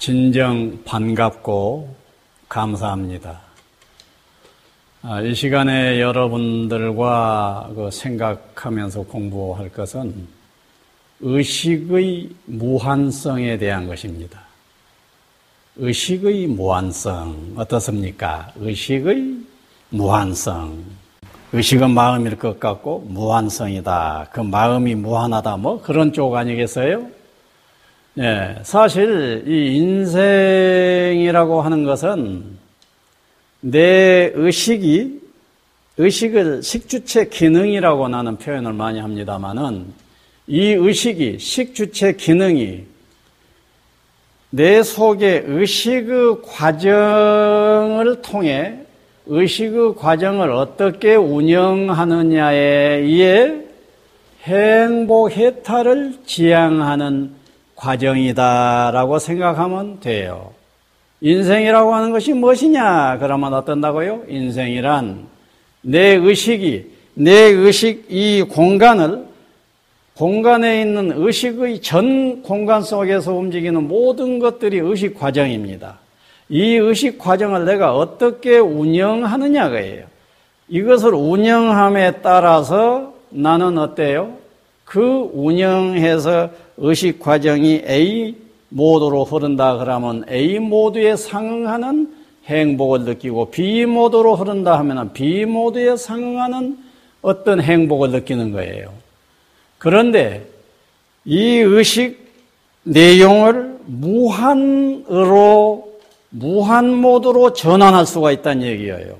진정 반갑고 감사합니다. 아, 이 시간에 여러분들과 그 생각하면서 공부할 것은 의식의 무한성에 대한 것입니다. 의식의 무한성 어떻습니까? 의식의 무한성. 의식은 마음일 것 같고 무한성이다. 그 마음이 무한하다. 뭐 그런 쪽 아니겠어요? 예, 사실 이 인생이라고 하는 것은 내 의식이 의식을 식주체 기능이라고 나는 표현을 많이 합니다만은 이 의식이 식주체 기능이 내 속의 의식의 과정을 통해 의식의 과정을 어떻게 운영하느냐에 의해 행복 해탈을 지향하는 과정이다라고 생각하면 돼요. 인생이라고 하는 것이 무엇이냐? 그러면 어떤다고요? 인생이란 내 의식이, 내 의식 이 공간을 공간에 있는 의식의 전 공간 속에서 움직이는 모든 것들이 의식 과정입니다. 이 의식 과정을 내가 어떻게 운영하느냐가예요. 이것을 운영함에 따라서 나는 어때요? 그 운영해서 의식 과정이 A 모드로 흐른다 그러면 A 모드에 상응하는 행복을 느끼고 B 모드로 흐른다 하면 B 모드에 상응하는 어떤 행복을 느끼는 거예요. 그런데 이 의식 내용을 무한으로 무한 모드로 전환할 수가 있다는 얘기예요.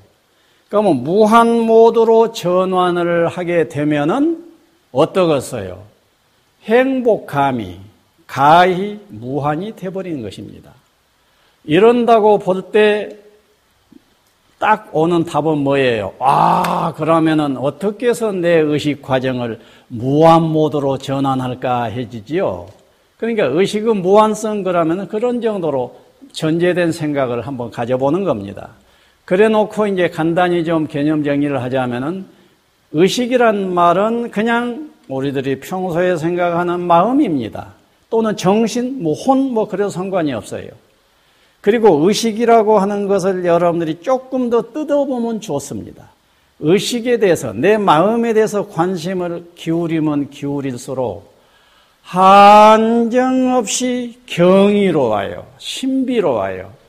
그러면 무한 모드로 전환을 하게 되면은 어떠겠어요? 행복감이 가히 무한이 되버리는 것입니다. 이런다고 볼 때 딱 오는 답은 뭐예요? 아, 그러면은 어떻게 해서 내 의식 과정을 무한 모드로 전환할까 해지지요? 그러니까 의식의 무한성 그러면 그런 정도로 전제된 생각을 한번 가져보는 겁니다. 그래 놓고 이제 간단히 좀 개념 정리를 하자면은 의식이란 말은 그냥 우리들이 평소에 생각하는 마음입니다. 또는 정신, 뭐 혼, 뭐 그래도 상관이 없어요. 그리고 의식이라고 하는 것을 여러분들이 조금 더 뜯어보면 좋습니다. 의식에 대해서, 내 마음에 대해서 관심을 기울이면 기울일수록 한정없이 경이로워요. 신비로워요.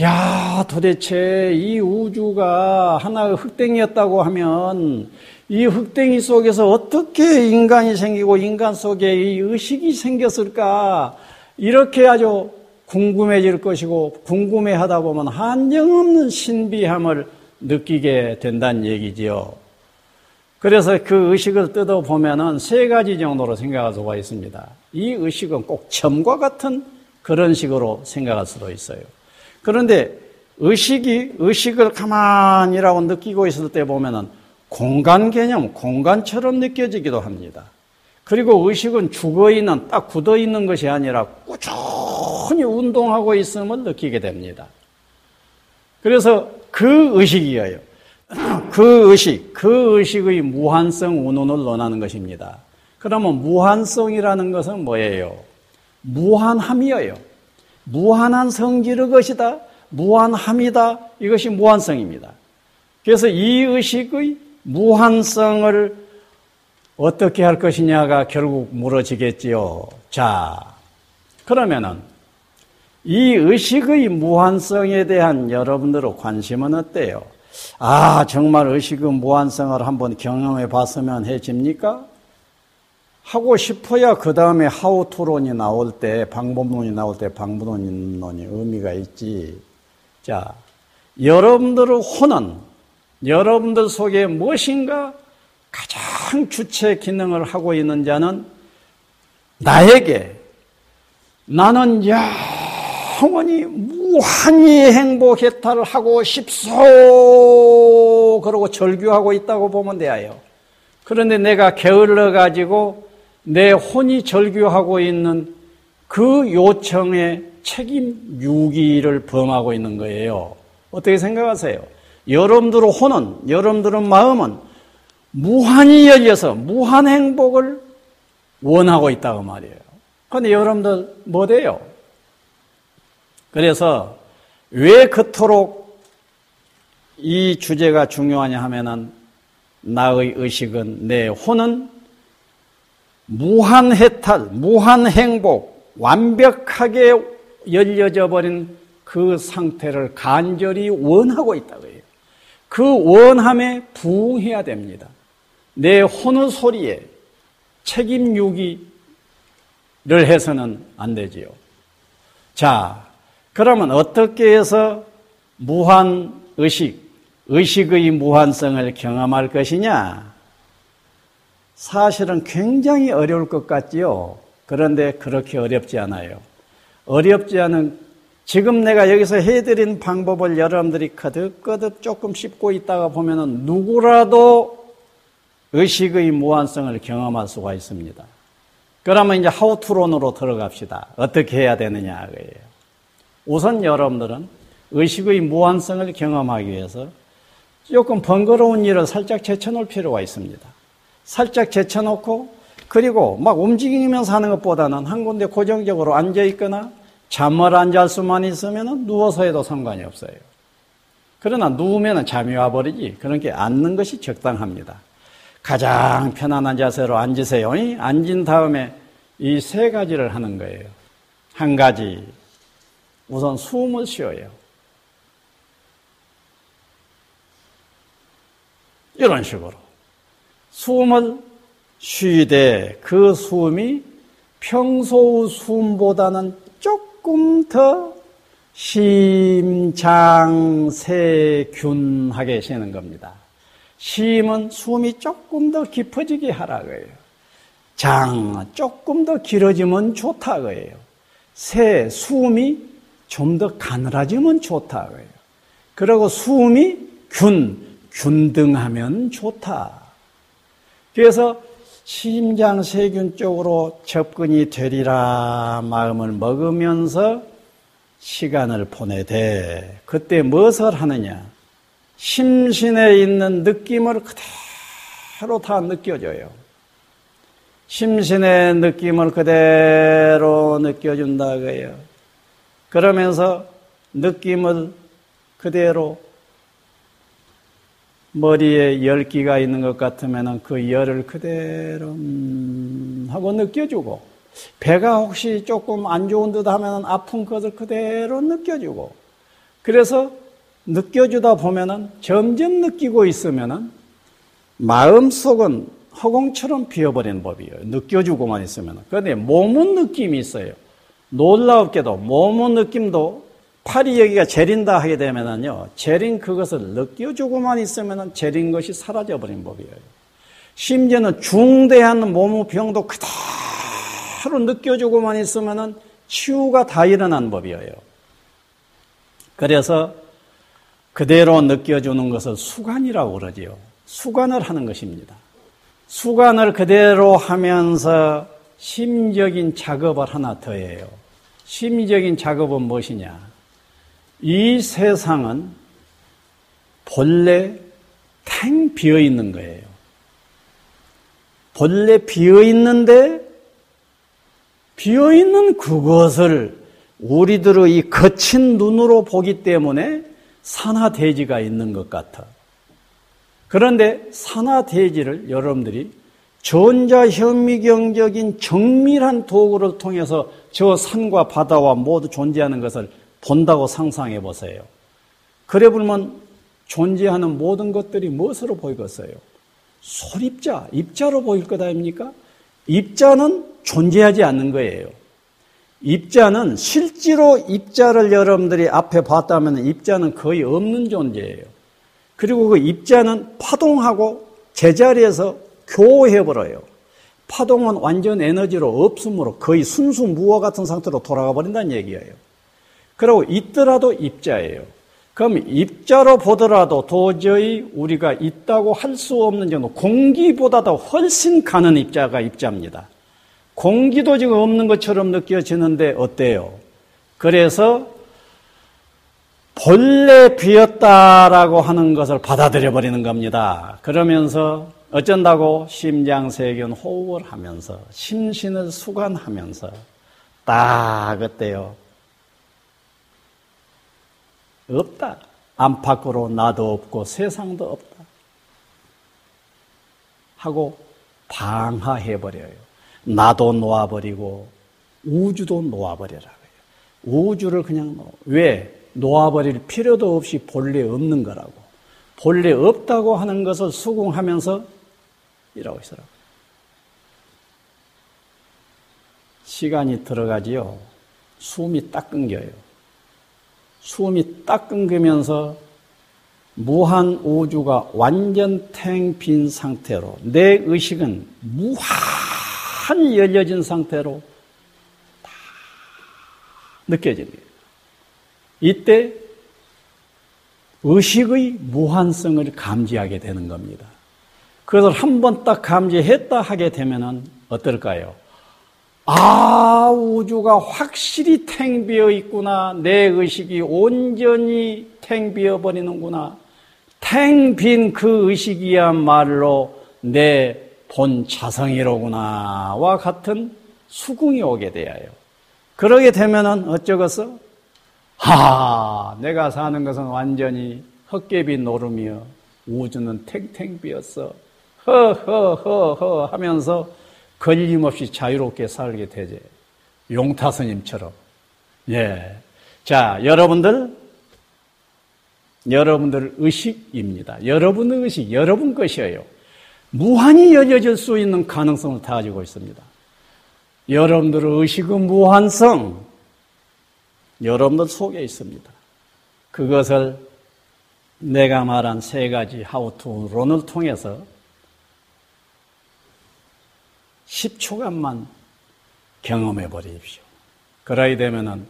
야, 도대체 이 우주가 하나의 흑댕이였다고 하면 이 흑댕이 속에서 어떻게 인간이 생기고 인간 속에 이 의식이 생겼을까? 이렇게 아주 궁금해질 것이고 궁금해 하다 보면 한정없는 신비함을 느끼게 된다는 얘기지요. 그래서 그 의식을 뜯어보면은 세 가지 정도로 생각할 수가 있습니다. 이 의식은 꼭 점과 같은 그런 식으로 생각할 수도 있어요. 그런데 의식이, 의식을 가만히라고 느끼고 있을 때 보면은 공간 개념, 공간처럼 느껴지기도 합니다. 그리고 의식은 죽어 있는, 딱 굳어 있는 것이 아니라 꾸준히 운동하고 있음을 느끼게 됩니다. 그래서 그 의식이에요. 그 의식, 그 의식의 무한성 운운을 논하는 것입니다. 그러면 무한성이라는 것은 뭐예요? 무한함이에요. 무한한 성질의 것이다. 무한함이다. 이것이 무한성입니다. 그래서 이 의식의 무한성을 어떻게 할 것이냐가 결국 물어지겠지요. 자, 그러면은 이 의식의 무한성에 대한 여러분들의 관심은 어때요? 아, 정말 의식의 무한성을 한번 경험해 봤으면 해집니까? 하고 싶어야 그 다음에 하우 토론이 나올 때, 방법론이 나올 때 방법론이 의미가 있지. 자, 여러분들의 혼은 여러분들 속에 무엇인가 가장 주체 기능을 하고 있는 자는 나에게 나는 영원히 무한히 행복 해탈을 하고 싶소 그러고 절규하고 있다고 보면 돼요. 그런데 내가 게을러 가지고 내 혼이 절규하고 있는 그 요청에 책임 유기를 범하고 있는 거예요. 어떻게 생각하세요? 여러분들의 혼은, 여러분들의 마음은 무한히 열려서 무한 행복을 원하고 있다고 말이에요. 근데 여러분들 뭐 돼요? 그래서 왜 그토록 이 주제가 중요하냐 하면은 나의 의식은 내 혼은 무한 해탈, 무한 행복, 완벽하게 열려져 버린 그 상태를 간절히 원하고 있다고요. 그 원함에 부응해야 됩니다. 내 혼의 소리에 책임 유기를 해서는 안 되지요. 자, 그러면 어떻게 해서 무한 의식, 의식의 무한성을 경험할 것이냐? 사실은 굉장히 어려울 것 같지요. 그런데 그렇게 어렵지 않아요. 어렵지 않은 지금 내가 여기서 해드린 방법을 여러분들이 거듭거듭 조금 씹고 있다가 보면은 누구라도 의식의 무한성을 경험할 수가 있습니다. 그러면 이제 하우투론으로 들어갑시다. 어떻게 해야 되느냐, 그예요. 우선 여러분들은 의식의 무한성을 경험하기 위해서 조금 번거로운 일을 살짝 제쳐놓을 필요가 있습니다. 살짝 제쳐놓고 그리고 막 움직이면서 하는 것보다는 한 군데 고정적으로 앉아 있거나 잠을 안 잘 수만 있으면 누워서 해도 상관이 없어요. 그러나 누우면 잠이 와버리지. 게 앉는 것이 적당합니다. 가장 편안한 자세로 앉으세요. 앉은 다음에 이 세 가지를 하는 거예요. 한 가지, 우선 숨을 쉬어요. 이런 식으로. 숨을 쉬되 그 숨이 평소 숨보다는 조금 더 심장세균하게 쉬는 겁니다. 심은 숨이 조금 더 깊어지게 하라고해요. 장 조금 더 길어지면 좋다고해요. 새 숨이 좀 더 가늘어지면 좋다고해요. 그리고 숨이 균 균등하면 좋다. 그래서 심장 세균 쪽으로 접근이 되리라 마음을 먹으면서 시간을 보내되 그때 무엇을 하느냐? 심신에 있는 느낌을 그대로 다 느껴져요. 심신의 느낌을 그대로 느껴준다 고해요 그러면서 느낌을 그대로 머리에 열기가 있는 것 같으면 그 열을 그대로 음 하고 느껴주고 배가 혹시 조금 안 좋은 듯 하면 아픈 것을 그대로 느껴주고 그래서 느껴주다 보면은 점점 느끼고 있으면은 마음속은 허공처럼 비어버리는 법이에요. 느껴주고만 있으면. 그런데 몸은 느낌이 있어요. 놀라웠게도 몸의 느낌도 팔이 여기가 재린다 하게 되면은요, 재린 그것을 느껴주고만 있으면은 재린 것이 사라져버린 법이에요. 심지어는 중대한 몸의 병도 그대로 느껴주고만 있으면은 치유가 다 일어난 법이에요. 그래서 그대로 느껴주는 것을 수관이라고 그러지요. 수관을 하는 것입니다. 수관을 그대로 하면서 심적인 작업을 하나 더 해요. 심적인 작업은 무엇이냐? 이 세상은 본래 탱 비어 있는 거예요. 본래 비어 있는데 비어 있는 그것을 우리들의 이 거친 눈으로 보기 때문에 산화대지가 있는 것 같아. 그런데 산화대지를 여러분들이 전자현미경적인 정밀한 도구를 통해서 저 산과 바다와 모두 존재하는 것을 본다고 상상해 보세요. 그래 보면 존재하는 모든 것들이 무엇으로 보이겠어요? 소립자, 입자로 보일 것 아닙니까? 입자는 존재하지 않는 거예요. 입자는 실제로 입자를 여러분들이 앞에 봤다면 입자는 거의 없는 존재예요. 그리고 그 입자는 파동하고 제자리에서 교해버려요. 파동은 완전 에너지로 없으므로 거의 순수 무와 같은 상태로 돌아가 버린다는 얘기예요. 그리고 있더라도 입자예요. 그럼 입자로 보더라도 도저히 우리가 있다고 할 수 없는 정도, 공기보다도 훨씬 가는 입자가 입자입니다. 공기도 지금 없는 것처럼 느껴지는데 어때요? 그래서 본래 비었다라고 하는 것을 받아들여 버리는 겁니다. 그러면서 어쩐다고 심장세균 호흡을 하면서 심신을 수관하면서 딱 어때요? 없다. 안팎으로 나도 없고 세상도 없다. 하고 방하해버려요. 나도 놓아버리고 우주도 놓아버려라고요. 우주를 그냥 놓. 왜? 놓아버릴 필요도 없이 본래 없는 거라고. 본래 없다고 하는 것을 수긍하면서 이라고 있어라. 시간이 들어가지요. 숨이 딱 끊겨요. 숨이 딱 끊기면서 무한 우주가 완전 탱빈 상태로 내 의식은 무한 열려진 상태로 다 느껴집니다. 이때 의식의 무한성을 감지하게 되는 겁니다. 그것을 한 번 딱 감지했다 하게 되면은 어떨까요? 아, 우주가 확실히 탱비어 있구나. 내 의식이 온전히 탱비어 버리는구나. 탱빈 그 의식이야말로 내 본 자성이로구나와 같은 수긍이 오게 되어요. 그러게 되면은 어쩌겠어? 하, 내가 사는 것은 완전히 헛개비 노름이여. 우주는 탱탱 비었어. 허허허허 하면서 걸림없이 자유롭게 살게 되지. 용타 스님처럼. 예. 자, 여러분들, 여러분들 의식입니다. 여러분의 의식, 여러분 것이에요. 무한히 열려질 수 있는 가능성을 다 가지고 있습니다. 여러분들의 의식의 무한성, 여러분들 속에 있습니다. 그것을 내가 말한 세 가지 하우투론을 통해서 10초간만 경험해 버리십시오. 그러야 되면은,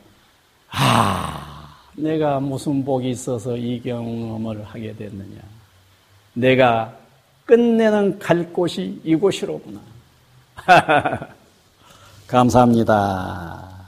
아, 내가 무슨 복이 있어서 이 경험을 하게 됐느냐. 내가 끝내는 갈 곳이 이곳이로구나. 감사합니다.